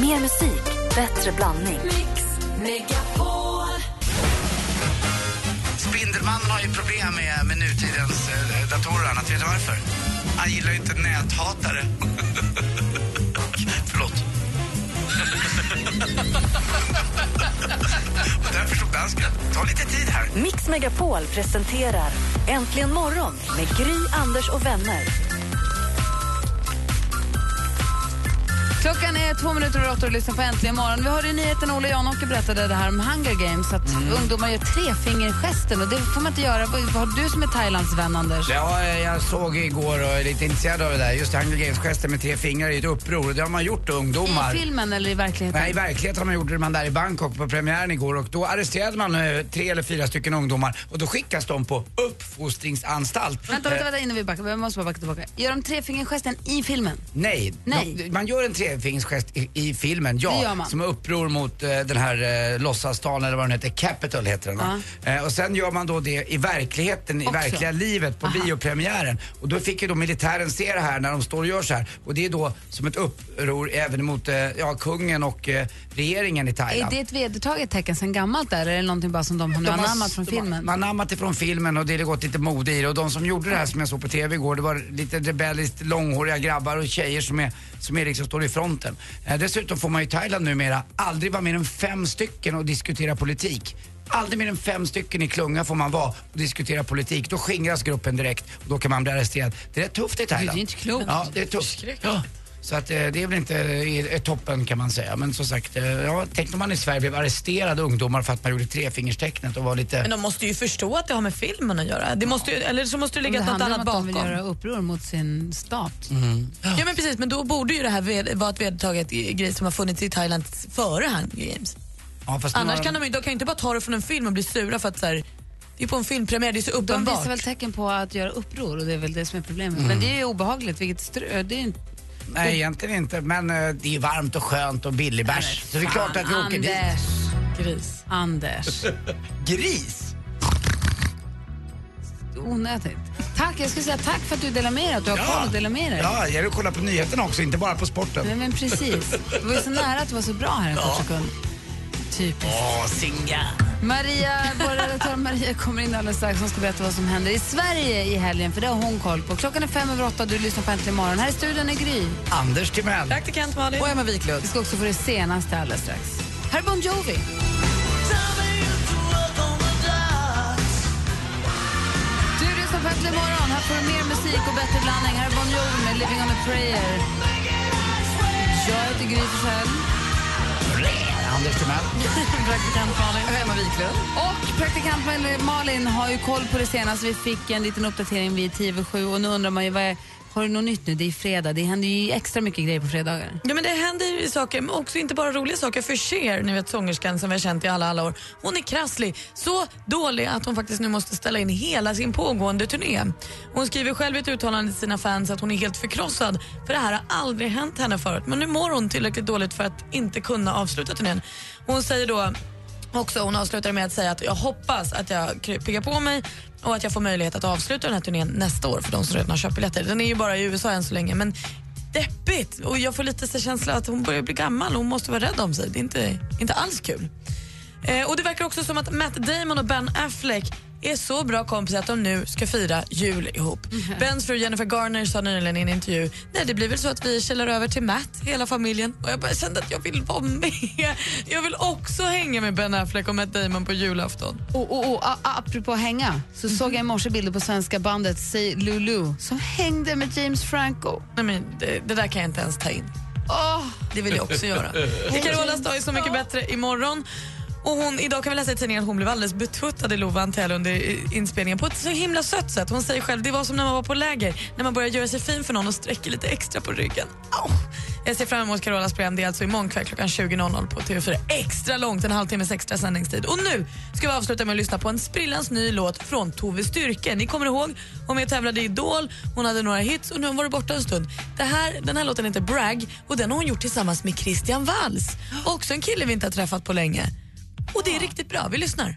Mer musik, bättre blandning. Mix Megapol. Spindelmannen har ju problem med, med nutidens eh, datorer och annat. Vet du varför? Han gillar ju inte näthatare. Förlåt. och därför så jag ska ta lite tid här. Mix Megapol presenterar Äntligen morgon med Gry, Anders och vänner. Klockan är två minuter över åtta och lyssnar på Äntligen morgon. Vi hörde i nyheten Ola Janåker berättade det här om Hunger Games, att ungdomar gör trefingergesten och det får man inte göra. Vad har du som är Thailands vän, Anders? Ja, jag såg igår och är lite intresserad av det där. Just Hunger Games-gesten med tre fingrar är ett uppror och det har man gjort ungdomar. I filmen eller i verkligheten? Nej, i verkligheten har man gjort det man där i Bangkok på premiären igår och då arresterade man eh, tre eller fyra stycken ungdomar och då skickas de på uppfostringsanstalt. Vänta, vänta, Eh, vänta innan vi backar. Vi måste bara backa tillbaka. Gör de trefingergesten i filmen? Nej, Nej. De, man gör en trefingersgest i, i filmen, ja. Som är uppror mot eh, den här eh, låtsasstaden eller vad den heter, Capital heter den va? eh, Och sen gör man då det i verkligheten, i Också. verkliga livet på biopremiären. Och då fick ju då militären se det här när de står och gör så här. Och det är då som ett uppror även mot eh, ja, kungen och eh, regeringen i Är Thailand. det ett vedertaget tecken sen gammalt där, eller är det någonting bara som de har anammat från filmen? Man anammat det från filmen och det har gått lite mode i det. Och de som gjorde det här som jag såg på TV igår, det var lite rebelliskt långhåriga grabbar och tjejer som är, som är liksom står i fronten. Eh, dessutom får man i Thailand numera aldrig vara mer än fem stycken och diskutera politik. Aldrig mer än fem stycken i klunga får man vara och diskutera politik. Då skingras gruppen direkt och då kan man bli arresterad. Det är rätt tufft i Thailand. Det är inte klokt. Ja, det är tufft. Ja. Så att, eh, det är väl inte eh, eh, toppen kan man säga. Men som sagt, eh, ja, tänk om man i Sverige blev arresterade ungdomar för att man gjorde trefingerstecknet och var lite... Men de måste ju förstå att det har med filmen att göra. Det måste ju, eller så måste det Det ligga något handlar om annat att de vill bakom. göra uppror mot sin stat. Ja men precis, men då borde ju det här ved- vara ett vedertaget grej som har funnits i Thailand före Hunger Games. Ja, Annars har kan de, de kan ju inte bara ta det från en film och bli sura för att så här, det är på en filmpremiär, det är så De uppenbart. visar väl tecken på att göra uppror och det är väl det som är problemet. Men det är ju obehagligt, vilket strö... Det är inte... Nej, egentligen inte. Men eh, det är varmt och skönt och billig bärs. Så det är klart att vi åker dit. Anders. Gris. Anders. Gris! Onödigt. Tack, jag skulle säga tack för att du delar med dig, att du har koll och delar med dig. Ja, jag vill kolla på nyheterna också, inte bara på sporten. Nej, men precis. Det var ju så nära att det var så bra här en kort sekund. Typiskt. Åh, Singa! Maria, vår redaktör Maria kommer in alldeles strax. Hon ska berätta vad som händer i Sverige i helgen, för det har hon koll på. Klockan är fem över åtta och du lyssnar på Äntligen morgon. Här i studion är Gry. Anders Timell. Praktikant Malin. Och Emma Wiklund. Vi ska också få det senaste alldeles strax. Här är Bon Jovi. Du lyssnar på Äntligen morgon. Här får du mer musik och bättre blandning. Här är Bon Jovi med Living on a prayer. Jag heter Gry Forssell. Anders Timell. Praktikant Malin. Emma Wiklund. Och praktikant Malin- har ju koll på det senaste. Vi fick en liten uppdatering vid 10 över 7 och nu undrar man ju vad är, har du något nytt nu? Det är fredag. Det händer ju extra mycket grejer på fredagar. Ja, men det händer ju saker, men också inte bara roliga saker. För Cher, ni vet sångerskan som vi har känt i alla, alla år, hon är krasslig. Så dålig att hon faktiskt nu måste ställa in hela sin pågående turné. Hon skriver själv i ett uttalande till sina fans att hon är helt förkrossad, för det här har aldrig hänt henne förut. Men nu mår hon tillräckligt dåligt för att inte kunna avsluta turnén. Hon säger då också, hon avslutar med att säga att jag hoppas att jag piggar på mig och att jag får möjlighet att avsluta den här turnén nästa år för de som redan har köpt biljetter. Den är ju bara i USA än så länge men deppigt och jag får lite så känsla att hon börjar bli gammal och hon måste vara rädd om sig. Det är inte, inte alls kul. Eh, och Det verkar också som att Matt Damon och Ben Affleck är så bra kompisar att de nu ska fira jul ihop. Bens fru Jennifer Garner sa nyligen i en intervju Nej, det blir väl så att vi källar över till Matt, hela familjen. Och Jag bara kände att jag vill vara med. Jag vill också hänga med Ben Affleck och Matt Damon på julafton. Och, och, och apropå hänga, så såg jag i morse bilder på svenska bandet Say Lulu som hängde med James Franco. Nej, men det, det där kan jag inte ens ta in. Det vill jag också göra. Carolas dag är Så mycket bättre imorgon. Och hon, idag kan vi läsa i tidningen att hon blev alldeles betuttad i Lova Antell under inspelningen på ett så himla sött sätt. Hon säger själv det var som när man var på läger, när man börjar göra sig fin för någon och sträcker lite extra på ryggen. Au! Jag ser fram emot Carolas program. Det är alltså imorgon kväll klockan 20.00 på TV4. Extra långt, en halvtimmes extra sändningstid. Och nu ska vi avsluta med att lyssna på en sprillans ny låt från Tove Styrke. Ni kommer ihåg, hon med tävlade i Idol, hon hade några hits och nu har hon varit borta en stund. Det här, den här låten heter Brag och den har hon gjort tillsammans med Christian Walls. Också en kille vi inte har träffat på länge. Och det är riktigt bra, vi lyssnar.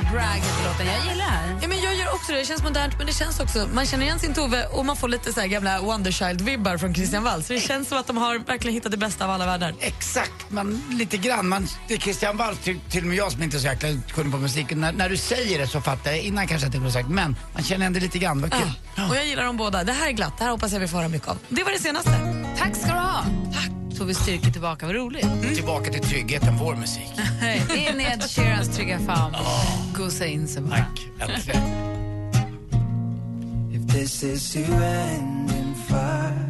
Bragg heter låten. Jag gillar det här. Ja, men jag gör också det. Det känns modernt, men det känns också... Man känner igen sin Tove och man får lite så gamla Wonderchild-vibbar från Christian Waltz. Så det känns som att de har verkligen hittat det bästa av alla världar. Exakt, man, lite grann. Man, det är Christian Waltz, till, till och med jag som inte är så jäkla kunnig på musik. När, när du säger det så fattar jag, innan kanske det var sagt, men man känner ändå lite grann, vad kul. Ja. Och jag gillar dem båda. Det här är glatt. Det här hoppas jag vi får höra mycket av. Det var det senaste. Tack ska du ha. Tack. Får vi styrka tillbaka, vad roligt. Tillbaka till tryggheten, vår musik. Det är Ned Sheerans Trygga Famn. Gosa in sig bara. Tack, äntligen. If this is to end in fire,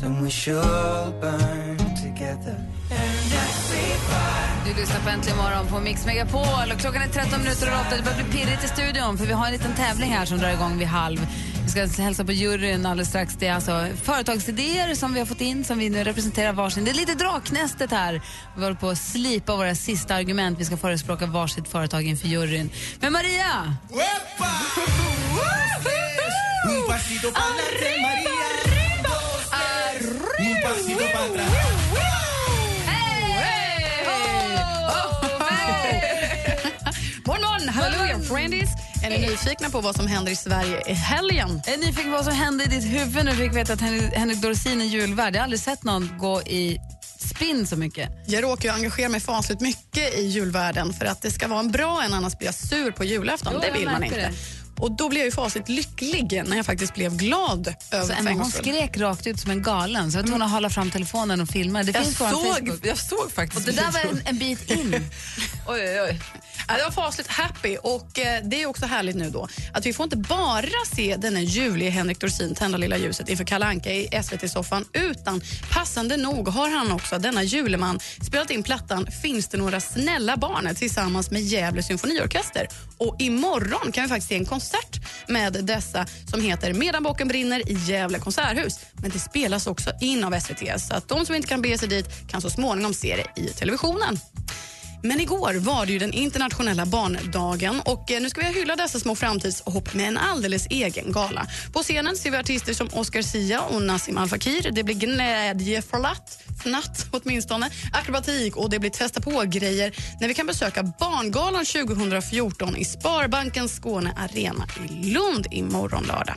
then we should all burn together. Du lyssnar på Äntligen morgon på Mix Megapol. Och klockan är 13 minuter över 8. Det börjar bli pirrigt i studion för vi har en liten tävling här som drar igång vid halv. Vi ska hälsa på juryn alldeles strax. Det är alltså företagsidéer som vi har fått in som vi nu representerar varsin. Det är lite draknästet här. Vi håller på att slipa våra sista argument. Vi ska förespråka varsitt företag inför juryn. Men Maria! Un pasito pa'lante, Hallå, friendis! Är ni nyfikna på vad som händer i Sverige i helgen? Är nyfiken på vad som hände i ditt huvud när du fick veta att Henrik, Henrik Dorsin är julvärd. Jag har aldrig sett någon gå i spinn så mycket. Jag råkar ju engagera mig fasligt mycket i julvärlden för att det ska vara en bra en, annars blir jag sur på julafton. Jo, det jag vill man märker inte. Och då blev jag ju fasligt lycklig när jag faktiskt blev glad över för Emma, en hon gångs skull. skrek rakt ut som en galen så jag var tvungen att hålla fram telefonen och filma. Det Jag finns på vår såg, Facebook. jag såg faktiskt Och det där var en, en bit in. Oj, oj, oj. Ja, det var fasligt happy och eh, det är också härligt nu då att vi får inte bara se denne ljuvlige Henrik Dorsin tända lilla ljuset inför Kalle Anka i SVT-soffan utan passande nog har han också, denna juleman, spelat in plattan Finns det några snälla barn tillsammans med Gävle symfoniorkester. Och imorgon kan vi faktiskt se en konsert med dessa som heter Medan bocken brinner i Gävle konserthus. Men det spelas också in av SVT så att de som inte kan bege sig dit kan så småningom se det i televisionen. Men igår var det ju den internationella barndagen och eh, nu ska vi hylla dessa små framtidshopp med en alldeles egen gala. På scenen ser vi artister som Oscar Sia och Nassim Al Fakir. Det blir glädjeflatt, fnatt åtminstone, akrobatik och det blir testa på-grejer när vi kan besöka Barngalan 2014 i Sparbankens Skåne Arena i Lund imorgon lördag.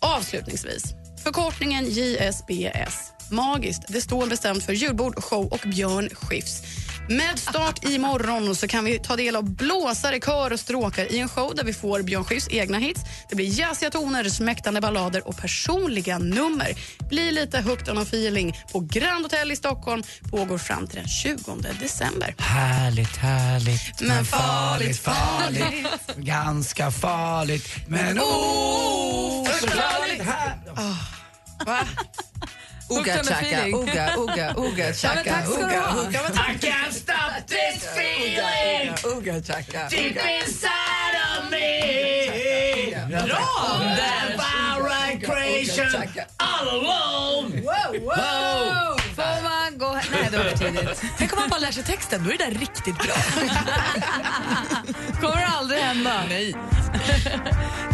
Avslutningsvis, förkortningen JSBS. Magiskt. Det står bestämt för julbord, show och Björn Skifs. Med start imorgon så kan vi ta del av blåsare, kör och stråkar i en show där vi får Björn Skifs egna hits. Det blir jazziga toner, smäktande ballader och personliga nummer. Blir lite hooked on a feeling på Grand Hotel i Stockholm. Pågår fram till den 20 december. Härligt, härligt, Men farligt, farligt. Ganska farligt, men oförklarligt härligt. Va? Uga chaka, uga, uga, uga chaka, tack ska du uga, uga, I can't stop this feeling uga chaka. deep inside of me. Bra! That vibration all alone. Wow. Får man gå... Nej, det var tidigt. Tänk om man bara lär sig texten, då är det där riktigt bra. kommer aldrig hända. Nej.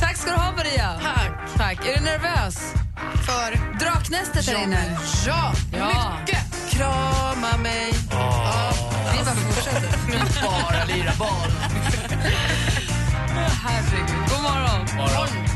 Tack ska du ha, Maria. Tack. Tack. Är du nervös? För Draknästet där inne. ja, Ja. mycket. Krama mig. Vi bara fortsätter. Bara lira boll. Herregud. God morgon. Kommer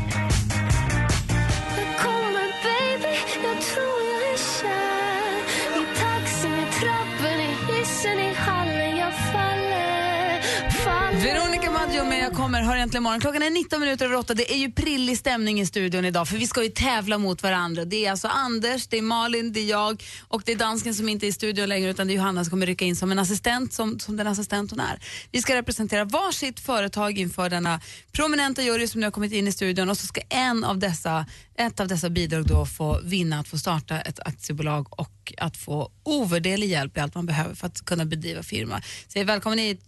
Dimaggio med Jag kommer, hör äntligen morgon. Klockan är 19 minuter över 8. Det är ju prillig stämning i studion idag för vi ska ju tävla mot varandra. Det är alltså Anders, det är Malin, det är jag och det är dansken som inte är i studion längre utan det är Johanna som kommer rycka in som en assistent, som, som den assistent hon är. Vi ska representera varsitt företag inför denna prominenta jury som nu har kommit in i studion och så ska en av dessa, ett av dessa bidrag då få vinna att få starta ett aktiebolag och att få ovärderlig hjälp i allt man behöver för att kunna bedriva firma. Säg välkommen hit,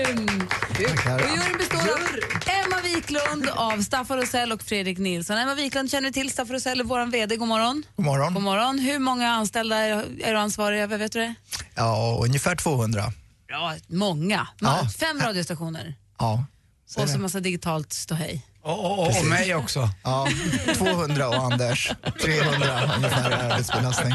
juryn! Och juryn består av Emma Wiklund av Staffan Rosell och Fredrik Nilsson. Emma Wiklund, känner du till Staffan Rosell, vår VD? God morgon. God morgon. God morgon. Hur många anställda är är du ansvarig över? Vet du det? Ja, ungefär 200. Ja, många. Ja. Fem radiostationer Ja, är och så massa digitalt ståhej. Och, och, och mig också. Ja, 200 och Anders 300 ungefär arbetsbelastning.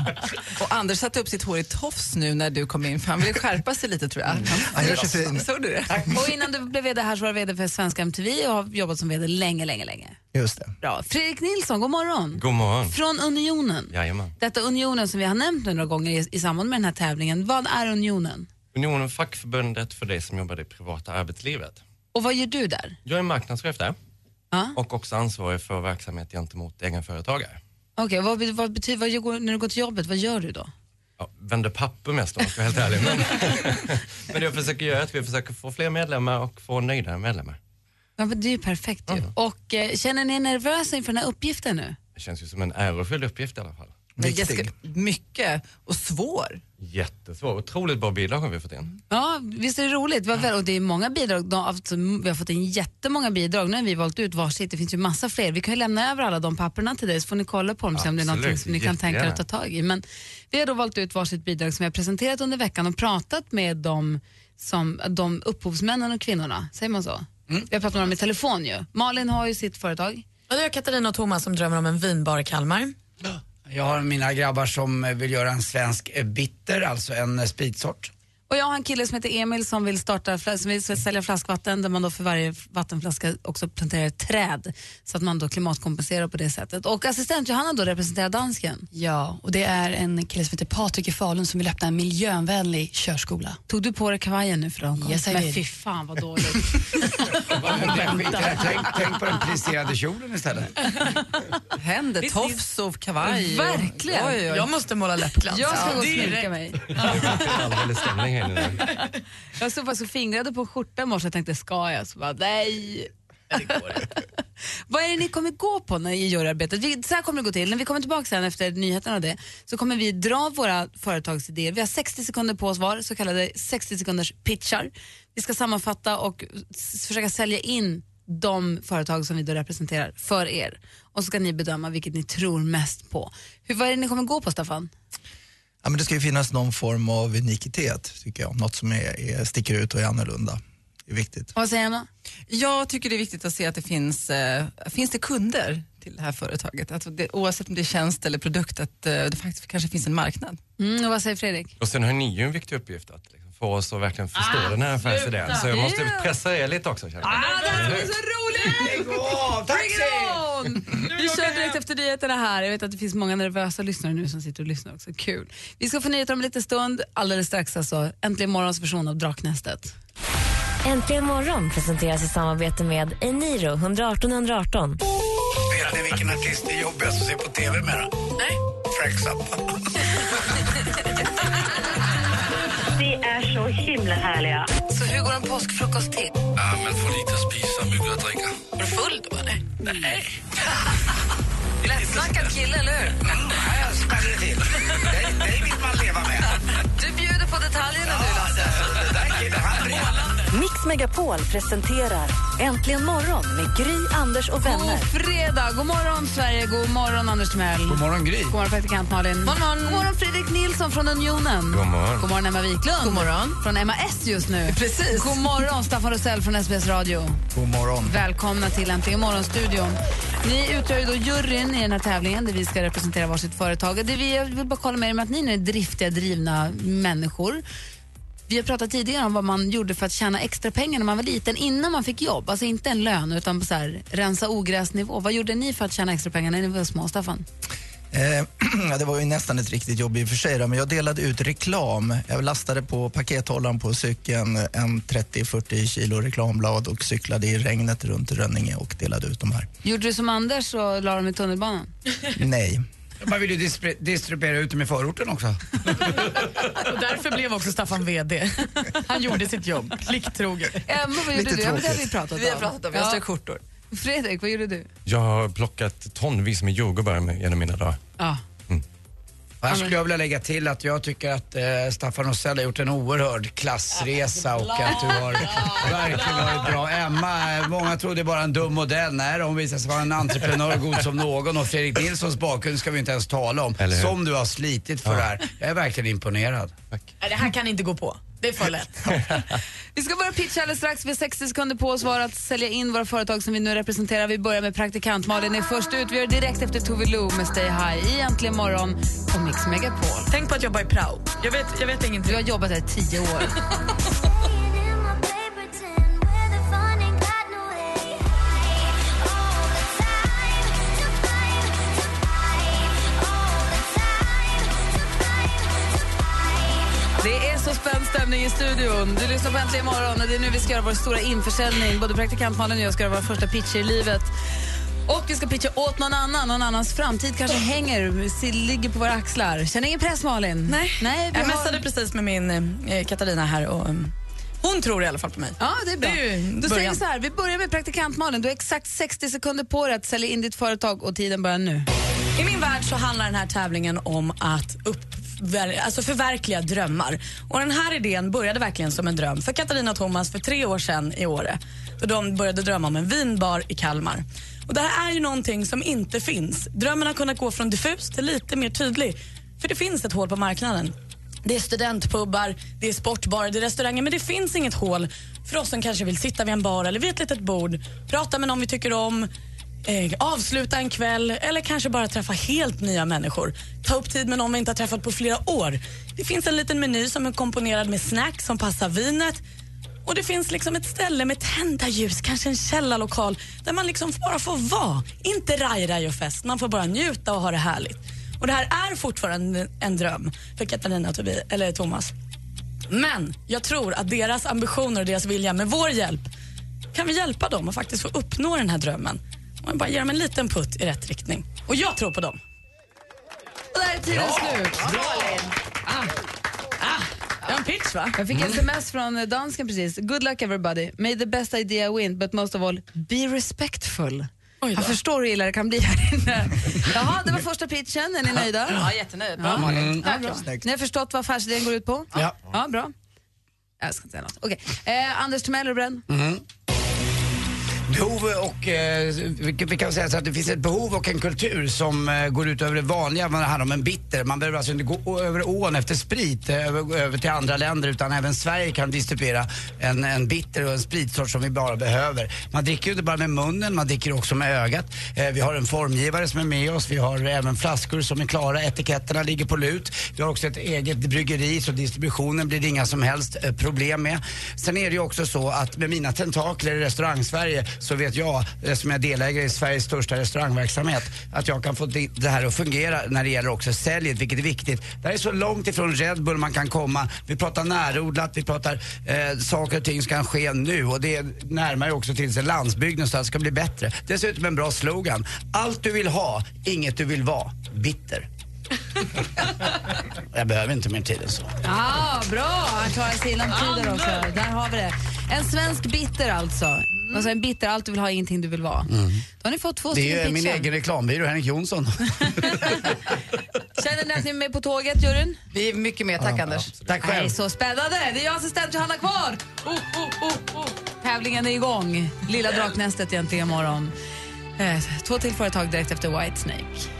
Och Anders satte upp sitt hår i tofs nu när du kom in för han ville skärpa sig lite tror jag. Han gör sig fin. Såg du det? Och innan du blev VD här så var du VD för Svenska MTV och har jobbat som VD länge, länge, länge. Just det. Bra. Fredrik Nilsson, god morgon. God morgon. Från Unionen. Jajamän. Detta Unionen som vi har nämnt några gånger i, i samband med den här tävlingen. Vad är Unionen? Unionen fackförbundet för dig som jobbar i det privata arbetslivet. Och vad gör du där? Jag är marknadschef där Ja. och också ansvarig för verksamhet gentemot egenföretagare. Okej, vad, vad betyder, vad när du går till jobbet, vad gör du då? Ja, vänder papper mest om jag ska vara helt ärlig. Men, men det jag försöker göra är att vi försöker få fler medlemmar och få nöjdare medlemmar. Ja, men det är ju perfekt ju. Och eh, känner ni er nervösa inför den här uppgiften nu? Det känns ju som en ärofylld uppgift i alla fall. Men Viktig. Jessica, mycket och svår. Jättesvår. Otroligt bra bidrag har vi fått in. Ja, visst är det roligt? Och det är många bidrag. De, vi har fått in jättemånga bidrag. Nu har vi valt ut varsitt. Det finns ju massa fler. Vi kan ju lämna över alla de papperna till dig så får ni kolla på dem och se om det är någonting som ni kan tänka er att ta tag i. Men vi har då valt ut varsitt bidrag som vi har presenterat under veckan och pratat med dem som, de upphovsmännen och kvinnorna. Säger man så? Vi har pratat med dem i telefon ju. Malin har ju sitt företag. Och det är Katarina och Thomas som drömmer om en vinbar i Kalmar. Jag har mina grabbar som vill göra en svensk bitter, alltså en spritsort. Och jag har en kille som heter Emil som vill, starta, som vill sälja flaskvatten där man då för varje vattenflaska också planterar ett träd så att man då klimatkompenserar på det sättet. Och assistent Johanna då representerar dansken. Ja, och det är en kille som heter Patrik i Falun som vill öppna en miljövänlig körskola. Tog du på dig kavajen nu för dem? Yes, Men fy fan vad dåligt. tänk, tänk på den plisserade kjolen istället. Händer, tofs och kavaj. Verkligen. Oj, oj, oj. Jag måste måla läppglans. Jag ska gå och sminka mig. Stämning här inne. Jag stod faktiskt och fingrade på en skjorta i morse och tänkte, ska jag? Så bara, nej. Vad är det ni kommer gå på när ni gör arbetet? Vi, så här kommer det gå till. När vi kommer tillbaka sen efter nyheterna och det så kommer vi dra våra företagsidéer. Vi har 60 sekunder på oss var, så kallade 60 sekunders pitchar. Vi ska sammanfatta och försöka sälja in de företag som vi då representerar för er. Och så ska ni bedöma vilket ni tror mest på. Hur, vad är det ni kommer gå på Staffan? Ja, men det ska ju finnas någon form av unikitet, tycker jag. Något som är, är, sticker ut och är annorlunda. Det är viktigt. Vad säger Emma? Jag tycker det är viktigt att se att det finns, eh, finns det kunder till det här företaget. Alltså det, oavsett om det är tjänst eller produkt, att eh, det faktiskt kanske finns en markad. Mm, och vad säger Fredrik? Och sen har ni ju en viktig uppgift att liksom, få oss att verkligen förstå den här affärsidén. Så jag måste pressa er lite också jag. det här är så roligt! Bring it on! Vi kör direkt efter nyheterna här. Jag vet att det finns många nervösa lyssnare nu som sitter och lyssnar också. Kul. Vi ska få nyheter om en liten stund. Alldeles strax alltså. Äntligen morgons version av Draknästet. Äntligen morgon presenteras i samarbete med Eniro 118 118. Vet ni vilken artist det är jobbigast att se på TV med? Nej. Frank Zappa. Det är så himla härliga. Så hur går en påskfrukost till? Ja, men få lite att spisa, mycket att dricka. Var du full då eller? Nej. Lättsnackad kille, eller hur? Nej, jag smäller till. Dig vill man leva med. Du bjuder på detaljerna du Lasse. Det där killen, han brinner. Mix Megapol presenterar Äntligen morgon med Gry, Anders och vänner. God fredag! God morgon Sverige, god morgon Anders Timell. God morgon, Gry. God morgon praktikant Malin. God morgon. God morgon Fredrik Nilsson från Unionen. God morgon. God morgon Emma Wiklund. God morgon. Från Emma S just nu. Precis. God morgon Staffan Rosell från SBS Radio. God morgon. Välkomna till Äntligen morgon-studion. Ni utgör ju då juryn i den här tävlingen där vi ska representera varsitt företag. Det vi, jag vill bara kolla med er med att ni är driftiga, drivna människor. Vi har pratat tidigare om vad man gjorde för att tjäna extra pengar när man var liten, innan man fick jobb. Alltså inte en lön, utan på så här, rensa ogräsnivå. Vad gjorde ni för att tjäna extra pengar när ni var små, Staffan? Eh, det var ju nästan ett riktigt jobb i och för sig, då, men jag delade ut reklam. Jag lastade på pakethållaren på cykeln en 30-40 kilo reklamblad och cyklade i regnet runt Rönninge och delade ut de här. Gjorde du som Anders och la dem i tunnelbanan? Nej. Man vill ju distribuera ut dem i förorten också. Och därför blev också Staffan VD. Han gjorde sitt jobb, plikttroget. Emma, vad gjorde Lite du? Ja, men det har vi pratat om. Vi har pratat om, jag Ja. strök skjortor. Fredrik, vad gjorde du? Jag har plockat tonvis med jordgubbar genom mina dagar. Ja. Här skulle jag vilja lägga till att jag tycker att eh, Staffan Rosell har gjort en oerhörd klassresa och att du har verkligen varit bra. Emma, eh, många trodde bara en dum modell. Nej, hon visade sig vara en entreprenör god som någon och Fredrik Nilssons bakgrund ska vi inte ens tala om. Som du har slitit för Ja. det här. Jag är verkligen imponerad. Nej, det här kan inte gå på. Det är för lätt. Vi ska börja pitcha alldeles strax. Vi har 60 sekunder på oss var att sälja in våra företag som vi nu representerar. Vi börjar med praktikant Malin är först ut. Vi gör det direkt efter Tove Lo med Stay High i Äntligen morgon på Mix Megapol. Tänk på att jobba i prao. Jag vet, jag vet ingenting. Du har jobbat här i tio år. spänd stämning i studion. Du lyssnar på Äntligen morgon och det är nu vi ska göra vår stora införsäljning. Både praktikant Malin och jag ska göra våra första pitcher i livet. Och vi ska pitcha åt någon annan. Någon annans framtid kanske hänger, ligger på våra axlar. Känner ingen press Malin? Nej. Nej Jag har- messade precis med min eh, Katarina här och um, hon tror i alla fall på mig. Ja, det är bra. Det är Då säger vi så här, vi börjar med praktikant Malin. Du har exakt 60 sekunder på dig att sälja in ditt företag och tiden börjar nu. I min värld så handlar den här tävlingen om att uppver- alltså förverkliga drömmar. Och Den här idén började verkligen som en dröm för Katarina och Thomas för tre år sedan i Åre. Då de började drömma om en vinbar i Kalmar. Och Det här är ju någonting som inte finns. Drömmen har kunnat gå från diffus till lite mer tydlig. För det finns ett hål på marknaden. Det är studentpubbar, det är sportbarer, det är restauranger men det finns inget hål för oss som kanske vill sitta vid en bar eller vid ett litet bord, prata med någon vi tycker om, eh, avsluta en kväll eller kanske bara träffa helt nya människor. Ta upp tid med någon vi inte har träffat på flera år. Det finns en liten meny som är komponerad med snacks som passar vinet. Och det finns liksom ett ställe med tända ljus, kanske en källarlokal där man liksom bara får vara. Inte raj-raj och fest, man får bara njuta och ha det härligt. Och det här är fortfarande en dröm för Katarina och Tobi, eller Thomas. Men jag tror att deras ambitioner och deras vilja med vår hjälp kan vi hjälpa dem att faktiskt få uppnå den här drömmen. Man bara ger dem en liten putt i rätt riktning. Och jag tror på dem. Och där är tiden slut. Det var en pitch va? Jag fick sms från eh, dansken precis. Good luck everybody. May the best idea win, but most of all, be respectful. Jag förstår hur illa det kan bli här inne. Jaha, det var första pitchen. Är ni nöjda? Ja, jättenöjd. Bra Ja. Malin. Ja, bra. Ni har förstått vad affärsidén går ut på? Ja. Ja, bra. Jag ska inte säga något. Okej. Eh, Anders Timell, är du beredd? Mm. Behov och, eh, vi vi kan säga så att det finns ett behov och en kultur som eh, går ut över det vanliga. Man handlar om en bitter. Man behöver alltså inte gå över ån efter sprit eh, över, över till andra länder utan även Sverige kan distribuera en, en bitter och en spritsort som vi bara behöver. Man dricker ju inte bara med munnen, man dricker också med ögat. Eh, vi har en formgivare som är med oss. Vi har även flaskor som är klara. Etiketterna ligger på lut. Vi har också ett eget bryggeri så distributionen blir det inga som helst eh, problem med. Sen är det ju också så att med mina tentakler i restaurang-Sverige så vet jag, som är delägare i Sveriges största restaurangverksamhet, att jag kan få det det här att fungera när det gäller också säljet, vilket är viktigt. Det här är så långt ifrån Red Bull man kan komma. Vi pratar närodlat, vi pratar eh, saker och ting som kan ske nu och det närmar ju också till sig landsbygden så att det ska bli bättre. Dessutom en bra slogan. Allt du vill ha, inget du vill vara. Bitter. jag behöver inte mer tid än så. Ah, bra! Han klarar sig inom tiden också. Där har vi det. En svensk bitter alltså. Alltså en bitter, allt du vill ha, ingenting du vill vara. Då har ni fått två Det är ju min egen reklambyrå, Henrik Jonsson. Känner ni att ni är med på tåget, juryn? Vi är mycket med, tack Anders. Tack Nej, själv. så spännande! Det är jag assistent Johanna kvar. Oh, oh, oh, oh. Tävlingen är igång. Lilla Draknästet egentligen imorgon. Eh, två till företag direkt efter Whitesnake.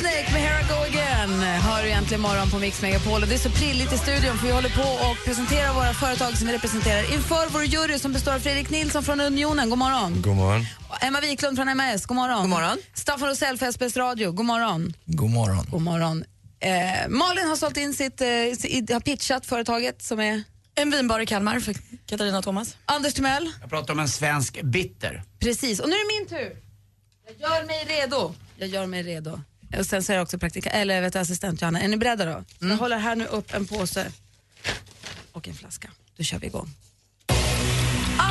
Whitesnake med Here I Go Again hör du egentligen morgon på Mix Megapol. Och det är så prilligt i studion för vi håller på och presenterar våra företag som vi representerar inför vår jury som består av Fredrik Nilsson från Unionen. God morgon. God morgon. Emma Wiklund från MAS, god morgon. God morgon. Staffan Rosell för SBS Radio, god morgon. God morgon. God morgon. Eh, Malin har sålt in sitt, eh, sitt, har pitchat företaget som är... En vinbar i Kalmar för Katarina och Thomas. Anders Timell. Jag pratar om en svensk bitter. Precis, och nu är det min tur. Jag gör mig redo. Jag gör mig redo. Och sen säger jag också praktika, eller vet assistent Johanna, är ni beredda då? Jag håller här nu upp en påse och en flaska. Då kör vi igång.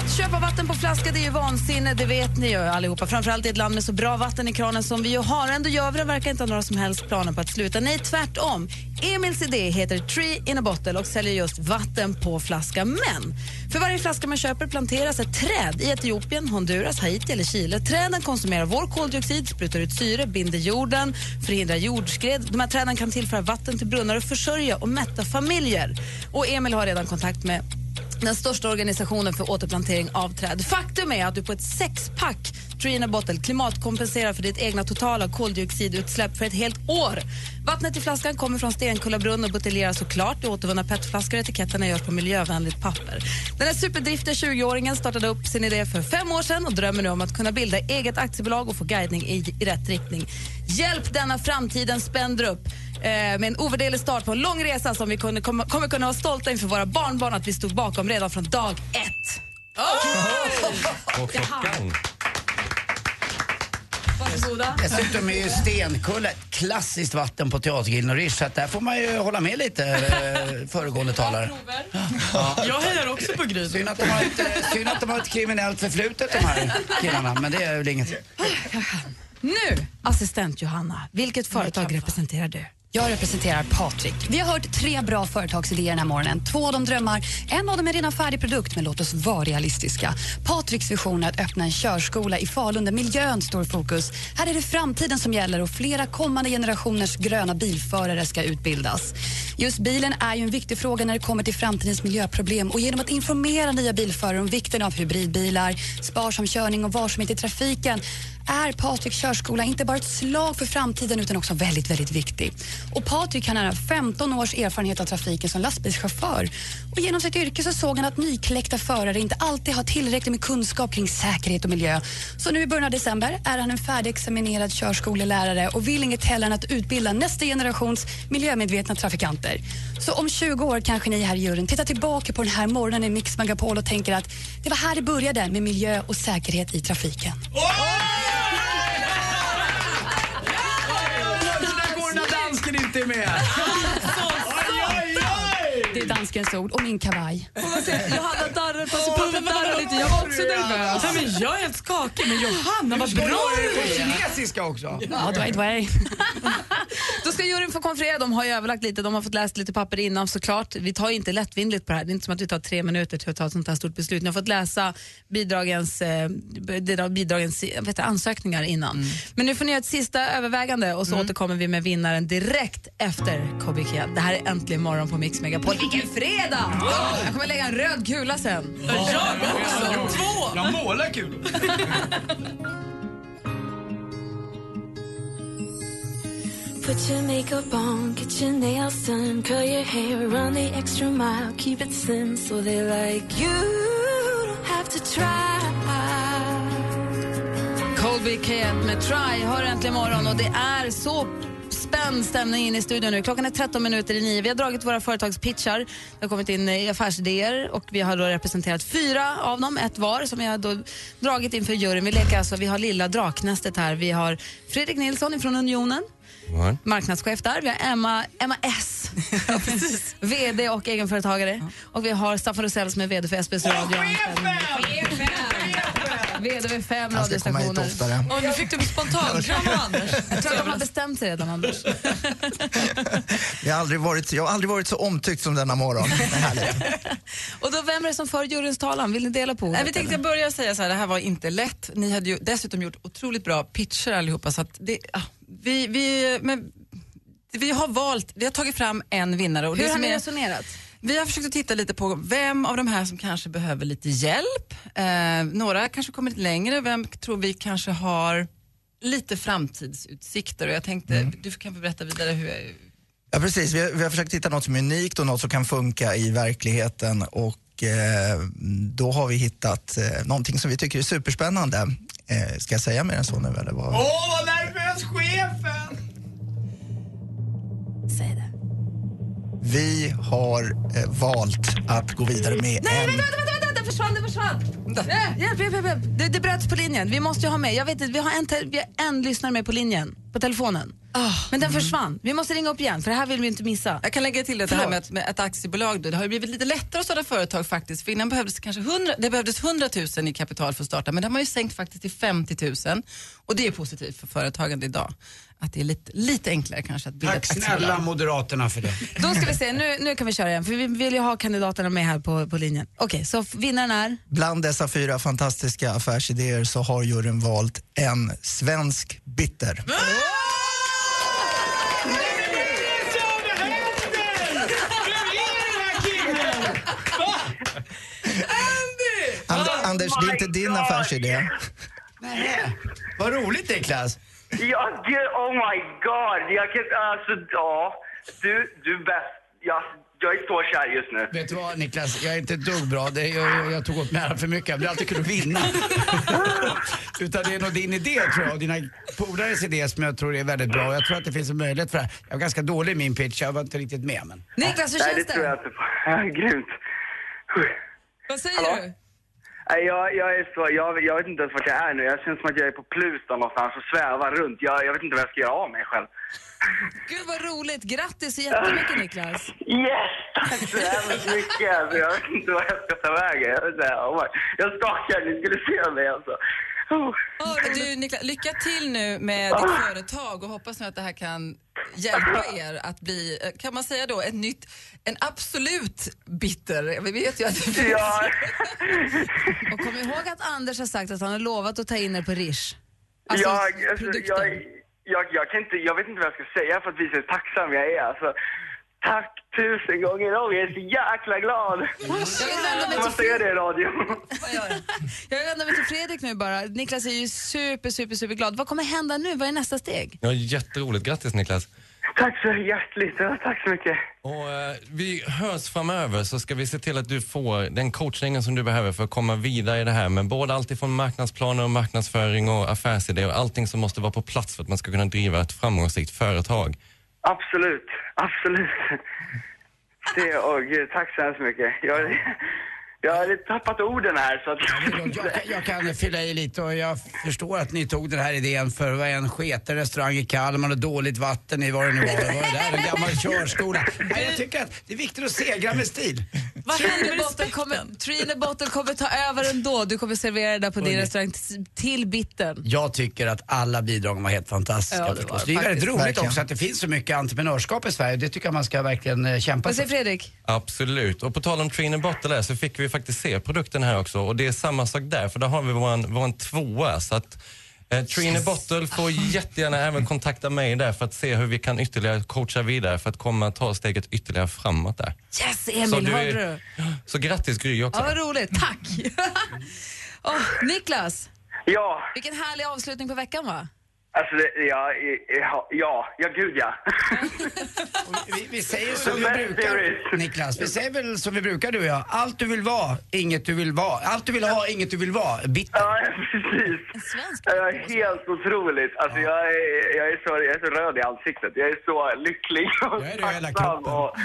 Att köpa vatten på flaska det är ju vansinne, det vet ni ju allihopa. Framförallt i ett land med så bra vatten i kranen som vi ju har. Ändå gör vi det verkar inte ha några som helst planer på att sluta. Nej, tvärtom. Emils idé heter Tree in a bottle och säljer just vatten på flaska. Men för varje flaska man köper planteras ett träd i Etiopien, Honduras, Haiti eller Chile. Träden konsumerar vår koldioxid, sprutar ut syre, binder jorden, förhindrar jordskred. De här träden kan tillföra vatten till brunnar och försörja och mätta familjer. Och Emil har redan kontakt med den största organisationen för återplantering av träd. Faktum är att du på ett sexpack Trina Bottle klimatkompenserar för ditt egna totala koldioxidutsläpp för ett helt år. Vattnet i flaskan kommer från Stenkullabrunn och buteljeras såklart i återvunna petflaskor. Etiketterna görs på miljövänligt papper. Den här superdriftiga 20-åringen startade upp sin idé för fem år sedan och drömmer nu om att kunna bilda eget aktiebolag och få guidning i, i rätt riktning. Hjälp denna framtidens spendrupp eh, med en ovärderlig start på en lång resa som vi kunde, kommer, kommer kunna vara stolta inför våra barnbarn att vi stod bakom redan från dag ett. Och klockan. Varsågoda. Dessutom är ju Stenkulla ett klassiskt vatten på Teatergrillen och Rish, så att där får man ju hålla med lite eh, föregående talare. Jag hejar också på Gry. Synd att, de har ett, eh, synd att de har ett kriminellt förflutet de här killarna, men det är väl inget. Nu, assistent Johanna, vilket företag representerar du? Jag representerar Patrik. Vi har hört tre bra företagsidéer den här morgonen. Två av dem drömmar, en av dem är redan färdig produkt, men låt oss vara realistiska. Patriks vision är att öppna en körskola i Falun där miljön står i fokus. Här är det framtiden som gäller och flera kommande generationers gröna bilförare ska utbildas. Just bilen är ju en viktig fråga när det kommer till framtidens miljöproblem och genom att informera nya bilförare om vikten av hybridbilar, sparsam körning och varsamhet i trafiken är Patriks körskola inte bara ett slag för framtiden utan också väldigt, väldigt viktig. Och Patrik har nära 15 års erfarenhet av trafiken som lastbilschaufför. Och genom sitt yrke så såg han att nykläckta förare inte alltid har tillräckligt med kunskap kring säkerhet och miljö. Så nu i början av december är han en färdigexaminerad körskolelärare och vill inget hellre än att utbilda nästa generations miljömedvetna trafikanter. Så om 20 år kanske ni här i juryn tittar tillbaka på den här morgonen i Mix Megapol och tänker att det var här det började med miljö och säkerhet i trafiken. Där går den där dansken inte med! Danskens ord och min kavaj. Johanna darrar på sig, pappa darrar lite. Jag var också nervös. Ja, men jag är helt skakig, men Johanna vad Du bra du på är. kinesiska också. Ja, Dwight Way. Då ska juryn få konferera. De har ju överlagt lite, de har fått läsa lite papper innan såklart. Vi tar ju inte lättvindigt på det här. Det är inte som att vi tar tre minuter till att ta ett sånt här stort beslut. Ni har fått läsa bidragens, eh, bidrag- bidragens heter, det, ansökningar innan. Men nu får ni göra ett sista övervägande och så återkommer vi med vinnaren direkt efter KBK. Det här är Äntligen morgon på Mix Megapol. Vilken fredag! Jag kommer lägga en röd kula sen. Jag också. Två! Jag målar kul. Put your makeup on, get your nails done, curl your hair, run the extra mile, keep it slim so they like you. Don't have to try. Colby Kate med Try hör äntligen morgon och det är så spänd stämning in i studion nu. Klockan är 13 minuter i nio. Vi har dragit våra företagspitchar. Det har kommit in affärsidéer och vi har då representerat fyra av dem, ett var, som vi har då dragit inför juryn. Vi leker alltså, vi har lilla draknästet här. Vi har Fredrik Nilsson från Unionen. Marknadschef där. Vi har Emma, Emma S. VD och egenföretagare. Och vi har Staffan Rosell som är VD för SBS Radio. VD för fem Han ska komma hit radiostationer. oftare. Och nu fick du spontankrama Anders. Jag tror att de har bestämt sig redan, Anders. Jag har, aldrig varit, jag har aldrig varit så omtyckt som denna morgon. Det är härligt. Och då, vem är det som för juryns talan? Vill ni dela på ordet? Nej, vi tänkte eller? börja säga så här, det här var inte lätt. Ni hade ju dessutom gjort otroligt bra pitcher allihopa. Så att det, ah, vi, vi, men, vi har valt, vi har tagit fram en vinnare. Och Hur det har som ni är- resonerat? Vi har försökt att titta lite på vem av de här som kanske behöver lite hjälp. Eh, några kanske kommer lite längre. Vem tror vi kanske har lite framtidsutsikter? Och jag tänkte, du kan berätta vidare hur... Ja, precis. Vi har, vi har försökt hitta något som är unikt och något som kan funka i verkligheten. Och eh, Då har vi hittat eh, någonting som vi tycker är superspännande. Eh, ska jag säga mer än så nu? Eller vad? Åh, Vi har eh, valt att gå vidare med Nej, en... vänta, vänta, vänta, vänta, det försvann, det försvann. Äh, Hjälp, hjälp, hjälp, hjälp. Det, det bröts på linjen. Vi måste ju ha med, jag vet inte, vi har en, te- vi har en lyssnare med på linjen, på telefonen. Men den försvann. Vi måste ringa upp igen, för det här vill vi inte missa. Jag kan lägga till att det här med, med ett aktiebolag. Då, det har ju blivit lite lättare att starta företag faktiskt. För innan behövdes det kanske 100, det behövdes 100 000 i kapital för att starta. Men det har man ju sänkt faktiskt till 50 000. Och det är positivt för företagande idag. Att det är lite, lite enklare kanske att bilda Tack ett aktiebolag. snälla Moderaterna för det. Då ska vi se, nu, nu kan vi köra igen, för vi vill ju ha kandidaterna med här på, på linjen. Okej, så f- vinnaren är? Bland dessa fyra fantastiska affärsidéer så har juryn valt en svensk bitter. Anders, det är inte din affärsidé. Nej, vad roligt Niklas. Ja, gud, oh my god. Jag kan, alltså, ja. Du, du är bäst. Ja, jag är så kär just nu. Vet du vad Niklas, jag är inte ett dugg bra. Det är, jag, jag tog åt mig för mycket. Det blir alltid kul att vinna. Utan det är nog din idé tror jag och dina polares idé som jag tror är väldigt bra. Jag tror att det finns en möjlighet för det här. Jag var ganska dålig i min pitch, jag var inte riktigt med men. Niklas, hur Nej, känns det tror jag det? inte på. Ja, Grymt. Vad säger Hallå? du? Jag, jag är så, jag, jag vet inte ens vart jag är nu. Jag känns som att jag är på Pluton någonstans och svävar runt. Jag, jag vet inte vad jag ska göra av mig själv. Gud vad roligt. Grattis så jättemycket Niklas. Yes! Tack så hemskt mycket. Alltså, jag vet inte vad jag ska ta vägen. Jag, vet inte, oh jag skakar, ni skulle se mig alltså. Oh. Du Niklas, lycka till nu med ditt företag och hoppas nu att det här kan hjälpa er att bli, eh, kan man säga då, ett nytt, en absolut bitter. Vi vet ju att det finns. Ja. Och kom ihåg att Anders har sagt att han har lovat att ta in er på Rish. Alltså, jag, alltså, produkten. jag, jag, jag, kan inte, jag vet inte vad jag ska säga för att visa hur tacksam jag är. Alltså, tack tusen gånger om, jag är så jäkla glad. Jag måste säga det i radio. Jag vänder mig till Fredrik nu bara. Niklas är ju super, super, super glad. Vad kommer hända nu? Vad är nästa steg? Ja, jätteroligt. Grattis Niklas. Tack så hjärtligt. Ja, Tack så mycket. Och, eh, vi hörs framöver så ska vi se till att du får den coachningen som du behöver för att komma vidare i det här med både allt ifrån marknadsplaner och marknadsföring och affärsidéer och allting som måste vara på plats för att man ska kunna driva ett framgångsrikt företag. Absolut, absolut. Det, och gud, tack så hemskt mycket. Jag, jag har lite tappat orden här så att... Jag, kan- jag kan fylla i lite och jag förstår att ni tog den här idén för vad en sketen restaurang i Kalmar och dåligt vatten i vad det nu var. Det var det där, en gammal körskola. Nej, jag tycker att det är viktigt att segra med stil. Vad händer Bottle kommer, Trina Bottle kommer ta över ändå. Du kommer servera det där på din Hörni. restaurang till bitten. Jag tycker att alla bidrag var helt fantastiska Ja, det var Det är väldigt roligt Verkligen. också att det finns så mycket entreprenörskap i Sverige. Det tycker jag man ska verkligen eh, kämpa Vad för. säger Fredrik? Absolut. Och på tal om Trina Bottle där, så fick vi faktiskt se produkten här också och det är samma sak där för där har vi våran, våran tvåa. Så att eh, Trina Bottle får jättegärna även kontakta mig där för att se hur vi kan ytterligare coacha vidare för att komma ta steget ytterligare framåt där. Yes, Så Emil, du hörde är- du? Så grattis Gry också. Ja, vad roligt. Tack! oh, Niklas, Ja, vilken härlig avslutning på veckan va? Alltså det, ja, ja, ja, ja, gud ja. Vi, vi säger som vi brukar. Niklas. Vi säger väl som vi brukar du och jag. Allt du vill vara, inget du vill vara. Allt du vill ha, inget du vill vara. Bitter. Ja, precis. Ja, helt otroligt. Alltså jag är, jag, är så, jag är så röd i ansiktet. Jag är så lycklig och Jag är i hela tacksam kroppen. och...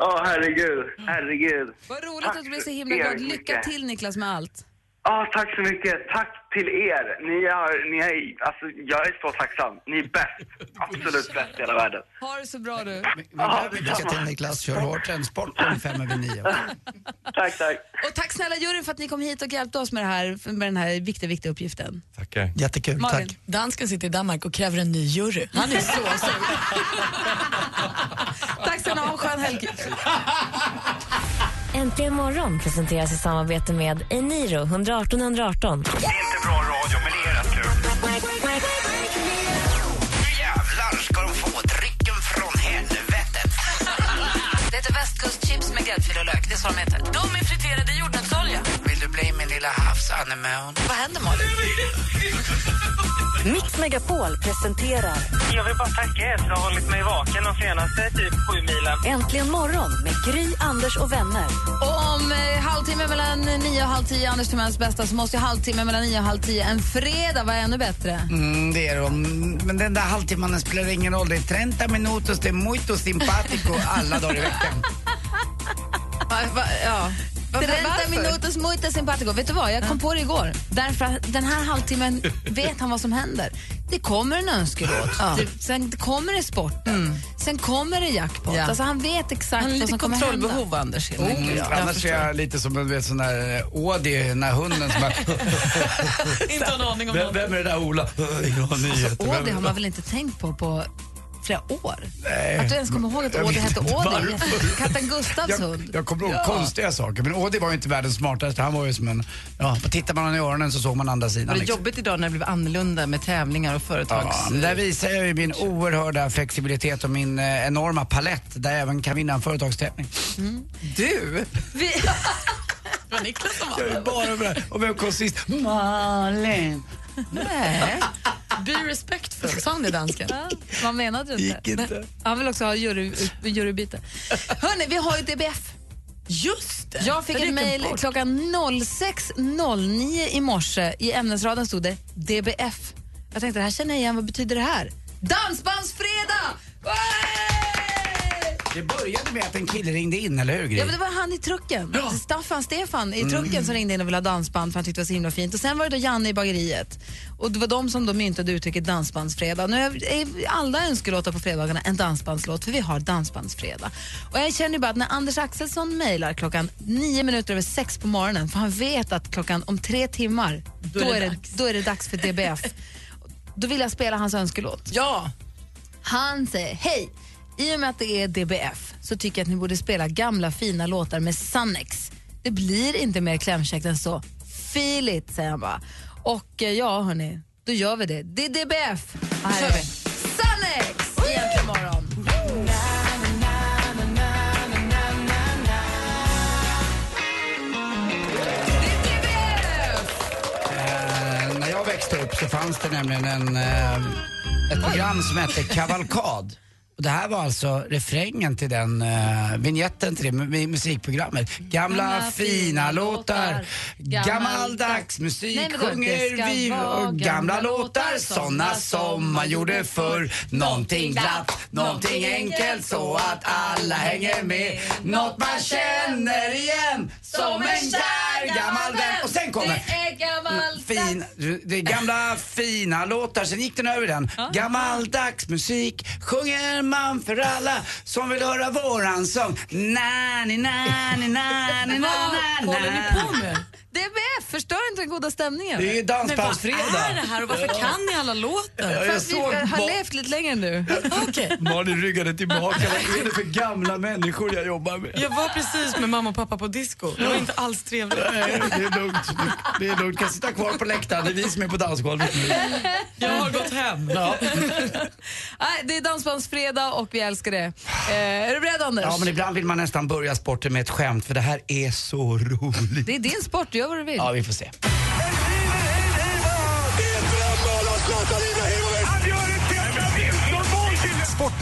Åh, herregud. Herregud. Vad roligt Tack att du blir så himla glad. Lycka mycket. till Niklas med allt. Ja, tack så mycket. Tack till er. Ni är, ni är, alltså jag är så tacksam. Ni är bäst. Absolut bäst i hela världen. Ha det så bra du. Ja, Lycka till Niklas, kör hårt. Sporten, sporten fem över nio. Tack, tack. Och tack snälla juryn för att ni kom hit och hjälpte oss med, det här, med den här viktiga, viktiga uppgiften. Tackar. Jättekul, Malin. tack. Dansken sitter i Danmark och kräver en ny jury. Han är så sur. Tack ska ni ha, ha en skön helg. Äntligen morgon presenteras i samarbete med Eniro 118 118. Det är inte bra radio, men gräddfil och lök. Det är så de heter. De är friterade i jordnötsolja. Vill du bli min lilla havsanemon? Vad händer Malin? Mix Megapol presenterar Jag vill bara tacka er som har hållit mig vaken de senaste typ sju milen. Äntligen morgon med Gry, Anders och vänner. Och om eh, halvtimme mellan nio och halv tio, Anders Timells bästa, så måste ju halvtimme mellan nio och halv tio en fredag vara ännu bättre. Mm, det är de. Men den där halvtimmen spelar ingen roll. Det är 30 minutos, det är muito simpatico alla dagar i veckan. Va, ja. Va, va, 30 varför? minutos muito simpatico. Vet du vad, jag kom på det igår. Därför att den här halvtimmen vet han vad som händer. Det kommer en önskelåt, det, sen kommer det sport, sen kommer det jackpot. Ja. Alltså han vet exakt Han har vad lite som kommer hända. kontrollbehov, Anders. helt enkelt. Mm, Jag annars förstår. är jag lite som en vet, sån där eh, Audi, den där hunden som bara... Inte en aning om vem, vem är det där Ola? Ingen har. Åh, Vem- det har man väl inte tänkt på på flera år? Nej. Att du ens kommer ihåg att Jag Ådi hette Ådi. Katten Gustavs hund. Jag, jag kommer ihåg Ja. konstiga saker, men Audi var ju inte världens smartaste. Han var ju som en... Ja, tittar man i öronen så såg man andra sidan. Var det liksom. jobbigt idag när det blev annorlunda med tävlingar och företags... Ja, där visar jag ju min oerhörda flexibilitet och min eh, enorma palett där jag även kan vinna en företagstävling. Du! Vi, Det var Niklas som Jag är bara med. Och vem kom sist? Malin. Nej. Be respectful, sa han det dansken? Ja, man menade det inte. Gick inte. Han vill också ha jury, jurybyte. Hörni, vi har ju DBF. Just det. Jag fick ett mejl klockan 06.09 i morse. I ämnesraden stod det DBF. Jag tänkte, det här känner jag igen. Vad betyder det här? Dansbandsfredag! Det började med att en kille ringde in, eller hur Gry? Ja, men det var han i trucken. Staffan Stefan i trucken som ringde in och ville ha dansband för han tyckte det var så himla fint. Och sen var det då Janne i bageriet. Och det var de som då myntade uttrycket dansbandsfredag. Nu är alla önskelåtar på fredagarna en dansbandslåt för vi har dansbandsfredag. Och jag känner ju bara att när Anders Axelsson mejlar klockan nio minuter över sex på morgonen för han vet att klockan om tre timmar då, är det är, det, då är det dags för DBF. då vill jag spela hans önskelåt. Ja. Han säger hej. I och med att det är DBF så tycker jag att ni borde spela gamla fina låtar med Sannex. Det blir inte mer klämkäckt än så. Feel it, säger han bara. Och eh, ja, hörni, då gör vi det. Det är DBF. Då här är Sannex! Sannex! Egentligen morgon. Eh, när jag växte upp så fanns det nämligen en, eh, ett program som hette Kavalkad. Och det här var alltså refrängen till den uh, vignetten till det mu- musikprogrammet. Gamla, Gamla fina låtar, gammaldags musik Nej, men sjunger vi och gamla låtar såna som man gjorde förr. Någonting glatt, någonting enkelt så att alla hänger med. Något man känner igen som en kär gammal vän. Och sen kommer gammalt. fin, det är gamla fina låtar, sen gick den över den. Gammaldags musik sjunger man för alla som vill höra våran sång. Na, ni, na, ni, na, ni, na, na, Vad håller ni på med? DBF, förstör inte den goda stämningen. Det är ju Men vad dansbandsfredag. är det här och varför kan ni alla låtar? Ja, För jag att vi såg har ba- levt lite längre nu. Okej. Malin ryggade tillbaka. Vad är det för gamla människor jag jobbar med? Jag var precis med mamma och pappa på disco. Det var inte alls trevligt. Nej, det är lugnt. Det är lugnt. kan sitta kvar på läktaren. Det är vi som är på dansgolvet nu. Jag har gått hem. Ja. Nej, det är Dansbandsfredag och vi älskar det. Eh, är du beredd Anders? ja, men ibland vill man nästan börja sporten med ett skämt för det här är så roligt. Det är din sport, gör vad du vill. Ja, vi får se.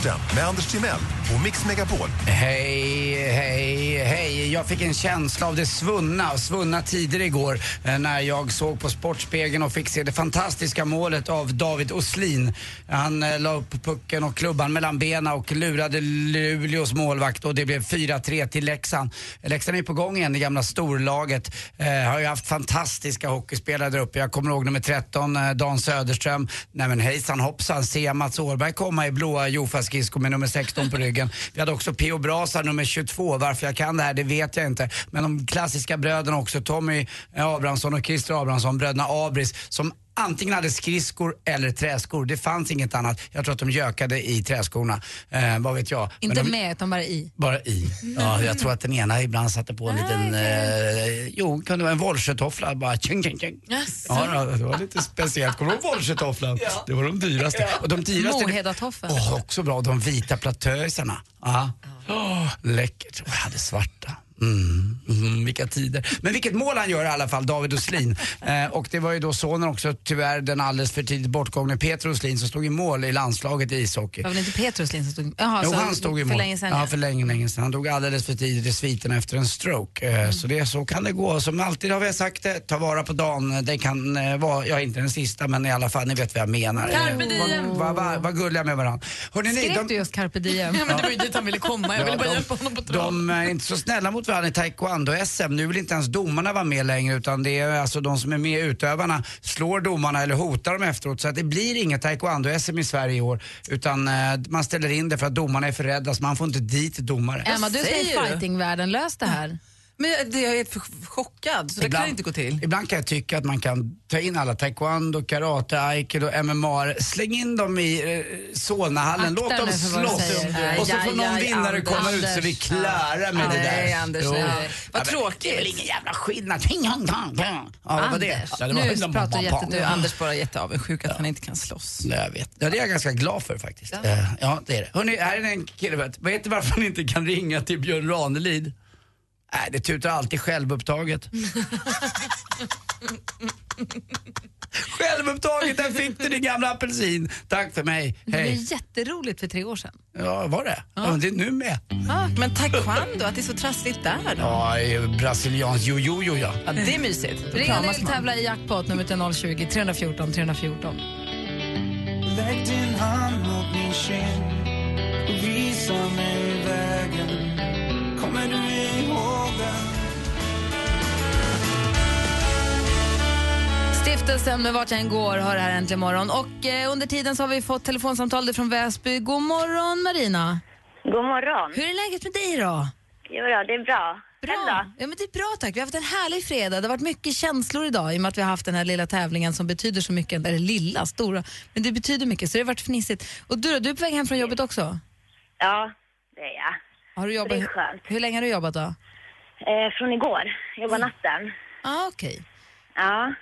Sporten med Anders Timell och Mix Megapol. Hej, hej, hej. Jag fick en känsla av det svunna svunna tider igår eh, när jag såg på Sportspegeln och fick se det fantastiska målet av David Oslin. Han eh, la upp pucken och klubban mellan benen och lurade Luleås målvakt och det blev 4-3 till Leksand. Leksand är på gång igen, det gamla storlaget. Eh, har ju haft fantastiska hockeyspelare där uppe. Jag kommer ihåg nummer 13, eh, Dan Söderström. Nej men hejsan hoppsan, se Mats Årberg komma i blåa skridskor med nummer 16 på ryggen. Vi hade också P.O. Brasar nummer 22. Varför jag kan det här, det vet jag inte. Men de klassiska bröderna också, Tommy Abrahamsson och Christer Abrahamsson, bröderna Abris, som antingen hade skridskor eller träskor. Det fanns inget annat. Jag tror att de gökade i träskorna. Eh, vad vet jag. Inte de, med, utan bara i. bara i. Ja, jag tror att den ena ibland satte på en liten, eh, jo, kunde vara en Volsjötoffla. Bara tjing, tjing, tjing. Ja, det var lite speciellt. Kommer du ihåg Volsjötofflan? Det var de dyraste. Och de dyraste Mohedatoffel. Åh, också bra. De vita platöisarna. Ja. Åh, läckert. Och jag hade svarta. Mm, mm, vilka tider. Men vilket mål han gör i alla fall, David Oslin. Eh, och det var ju då sonen också, tyvärr den alldeles för tidigt bortgångne Peter Oslin som stod i mål i landslaget i ishockey. Det var väl inte Petrus Lind som stod... Jaha, Jo, så han stod i för mål. länge sedan. Ja, för länge, länge sedan. Han dog alldeles för tidigt i sviterna efter en stroke. Eh, Så, det, så kan det gå. Som alltid har vi sagt det, ta vara på dagen. Det kan eh, vara, ja inte den sista, men i alla fall, ni vet vad jag menar. Carpe Eh, diem. Vad va, va, vad gulliga med varandra. Hörrni, ni, Skrek de, du just carpe diem? Ja, men det var ju dit han ville komma. Jag ville bara hjälpa honom på traven. de är inte så snälla mot varandra i taekwondo-SM. Nu vill inte ens domarna vara med längre utan det är alltså de som är med utövarna slår domarna eller hotar dem efteråt. Så att det blir inget taekwondo-SM i Sverige i år utan eh, man ställer in det för att domarna är för rädda så man får inte dit domare. Emma, du säger fightingvärlden, lös det här. Men jag, det, jag är för chockad, så det kan inte gå till. Ibland kan jag tycka att man kan ta in alla taekwondo, karate, aikido, MMA, släng in dem i eh, Solnahallen, Akta låt dem nu slåss och så får Aj, någon aj, vinnare Anders. komma ut så vi är klara med det där. Nej, Anders, Jo. nej. Ja, Vad men tråkigt. Det är väl ingen jävla skillnad. Ting, hong, tong, tong. Ja, var det? Anders, Ja, det var nu pratar Du, bam. Anders bara jätteavundsjuk att han inte kan slåss. Nej, jag vet. Ja, det är jag ganska glad för faktiskt. Ja, ja det är det. Hörrni, här är en kille. Vet, vet du varför han inte kan ringa till Björn Ranelid? Nej, det tutar alltid självupptaget. Självupptaget, där fick du din gamla apelsin. Tack för mig, Det var hej. jätteroligt för tre år sedan. Ja, var det? Ja. det är nu med. Ah, men taekwondo, att det är så trassligt där då? Ja, brasiliansk jojo ja. Ja, det är mysigt. Då Ring man. tävla i jackpot, nummer till 020 314 314. Lägg din hand mot min kind och visa mig vägen Stiftelsen med Vart jag än går har det här äntligen morgon. Och eh, under tiden så har vi fått telefonsamtal från Väsby. God morgon Marina. God morgon. Hur är läget med dig då? Jo då, det är bra. Bra. Ja, men det är bra tack. Vi har haft en härlig fredag. Det har varit mycket känslor idag i och med att vi har haft den här lilla tävlingen som betyder så mycket. Eller lilla, stora. Men det betyder mycket så det har varit fnissigt. Och du då, du är på väg hem från jobbet också? Ja, det är jag. Har du jobbat? Det är skönt. Hur länge har du jobbat då? Eh, från igår. Jobbar natten. Ah, okej. Ja.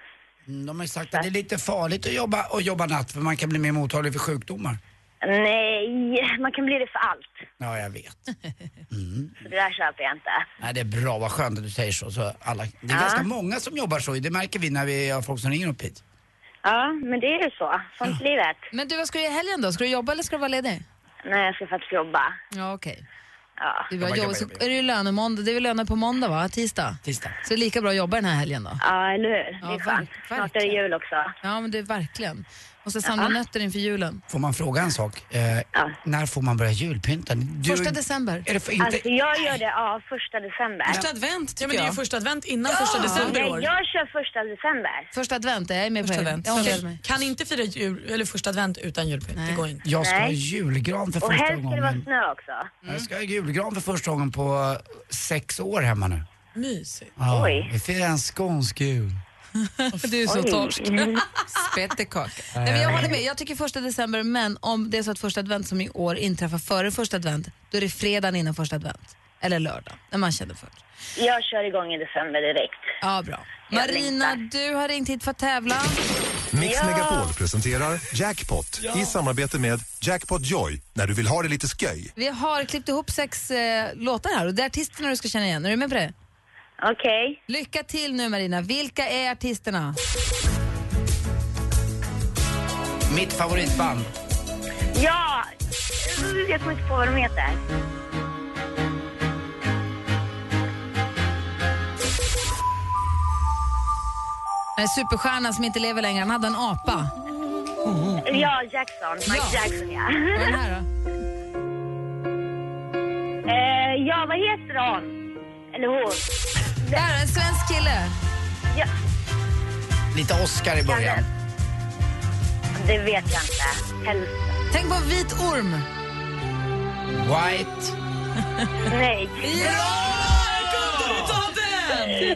Mm, De har sagt att det är lite farligt att jobba, att jobba natt för man kan bli mer mottaglig för sjukdomar. Nej, man kan bli det för allt. Ja, jag vet. Så det där köper jag inte. Nej, det är bra, vad skönt att du säger så. så alla, det är Ja. ganska många som jobbar så, det märker vi när vi har folk som ringer upp hit. Ja, men det är ju så. Sånt livet. Men du, vad ska du göra i helgen då? Ska du jobba eller ska du vara ledig? Nej, jag ska faktiskt jobba. Ja, okej. Ja. Det är, bra. Jobba, så är det ju lönemåndag. Det är väl löner på måndag, va? Tisdag? Tisdag. Så det är lika bra att jobba den här helgen då? Ja, eller hur? Ja, det är skönt. Snart är det jul också. Ja, men det är verkligen. Måste samla Ja. nötter inför julen. Får man fråga en sak? Eh, När får man börja julpynta? Du, Första december. Är det för inte... Alltså jag gör det, ja, första december. Första advent Ja, men det är ju första advent innan första december i Nej, år. jag kör första december. Första advent, jag är med Första på det. advent. Jag håller Okej, med mig. Kan inte fira jul, eller första advent utan julpynt. Det går inte. Jag ska ha Nej. julgran för Och första helst ska det vara gången. snö också. Jag ska ha julgran för första gången på eh, sex år hemma nu. Mysigt. Ja, Oj. Vi firar en skånsk jul. Du är så Oj. torsk. Mm. Spettekaka. Nej, men jag håller med. Jag tycker första december, men om det är så att första advent som i år inträffar före första advent, då är det fredagen innan första advent. Eller lördag, när man känner för. Jag kör igång i december direkt. Ja, bra. Jag Marina, längtar. du har ringt hit för att tävla. Mix Ja. Megapol presenterar Jackpot i samarbete med Jackpot Joy när du vill ha det lite sköj. Vi har klippt ihop sex eh, låtar här och det är artisterna du ska känna igen. Är du med på det? Okej. Lycka till nu Marina. Vilka är artisterna? Mitt favoritband. Ja! Jag kommer inte på vad de heter. En superstjärna som inte lever längre. Han hade en apa. Ja, Jackson. Mike Ja. Jackson, ja. Den här då? eh, ja, vad heter hon? Eller hon? Det här är en svensk kille. Ja, Lite Oscar i början. det vet jag inte. Helst. Tänk på vit orm. White. Nej. Ja!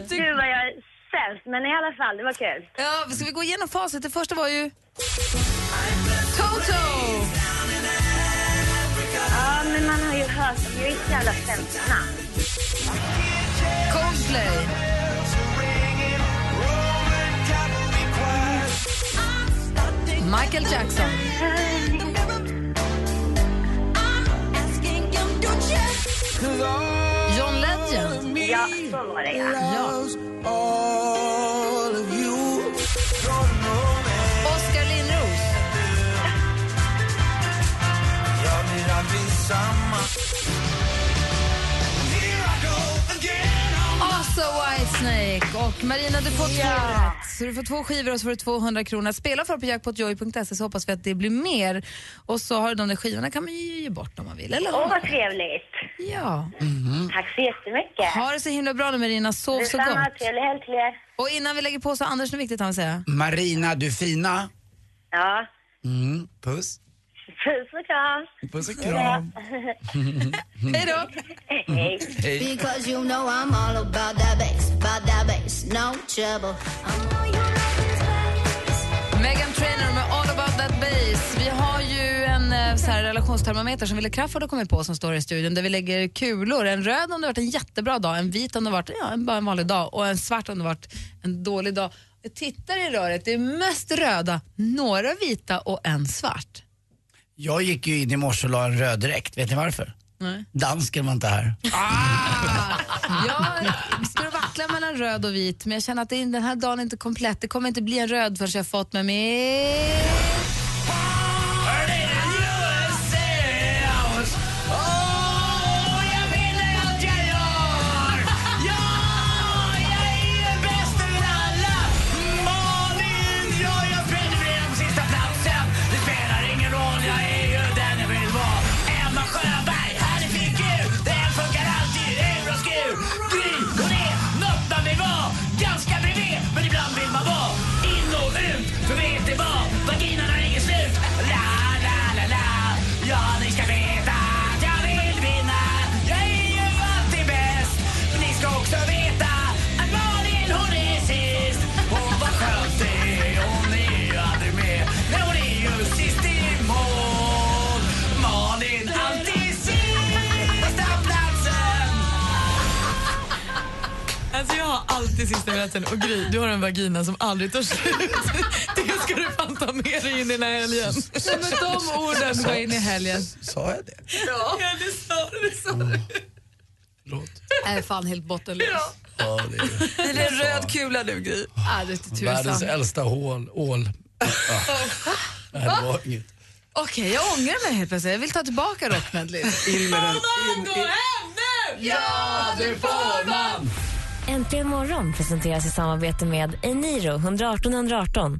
Du vad jag är sämst, men i alla fall, det var kul. Ja, ska vi gå igenom facit? Det första var ju... Toto! Ja, men man har ju hört dem. Jag är så jävla sämst namn. Coldplay. Michael Jackson. John Legend. Ja, så var det ja. Ja. Oskar Lindros. Asa Whitesnake. Och Marina, du får två rätt. Så du får två skivor och så får du 200 kronor. Spela för på jackpotjoy.se så hoppas vi att det blir mer. Och så har du de där skivorna kan man ju ge bort om man vill. Eller Åh, vad hur? trevligt. Ja. Tack så jättemycket. Ha det så himla bra nu Marina. Sov så Detsamma, gott. trevlig helg till er. Och innan vi lägger på så Anders, något viktigt han vill säga. Marina, du fina. Ja, Mm, puss. puss och kram. Puss och kram. Hej då! Hej. No trouble. Megan Trainor med All about that bass. Vi har ju en eh, så här, relationstermometer som Wille Crafoord har kommit på som står i studion där vi lägger kulor. En röd om det har varit en jättebra dag, en vit om det varit ja, en- bara en vanlig dag och en svart om det varit en dålig dag. Jag tittar i röret, det är mest röda, några vita och en svart. Jag gick ju in i morse och la en röd dräkt. Vet ni varför? Nej. Dansken var inte här. Jag växlar mellan röd och vit, men jag känner att den här dagen är inte komplett. Det kommer inte bli en röd förrän jag har fått med mig... sista minuten och Gry, du har en vagina som aldrig tar slut. Det ska du fan ta med dig in i den här helgen. Men de orden går in i helgen. Sa jag det? Ja, det sa du. Det sa du. Jag är fan helt bottenlös. Ja, det är Det är en röd kula nu Gry. Ah, det världens äldsta hål, ål. Ja. Nej, det var inget. Okej, jag ångrar mig helt plötsligt. Jag vill ta tillbaka rockmedley. In med den. Mamma, gå hem nu! Ja, det får man! Äntligen morgon presenteras i samarbete med Eniro 118 118.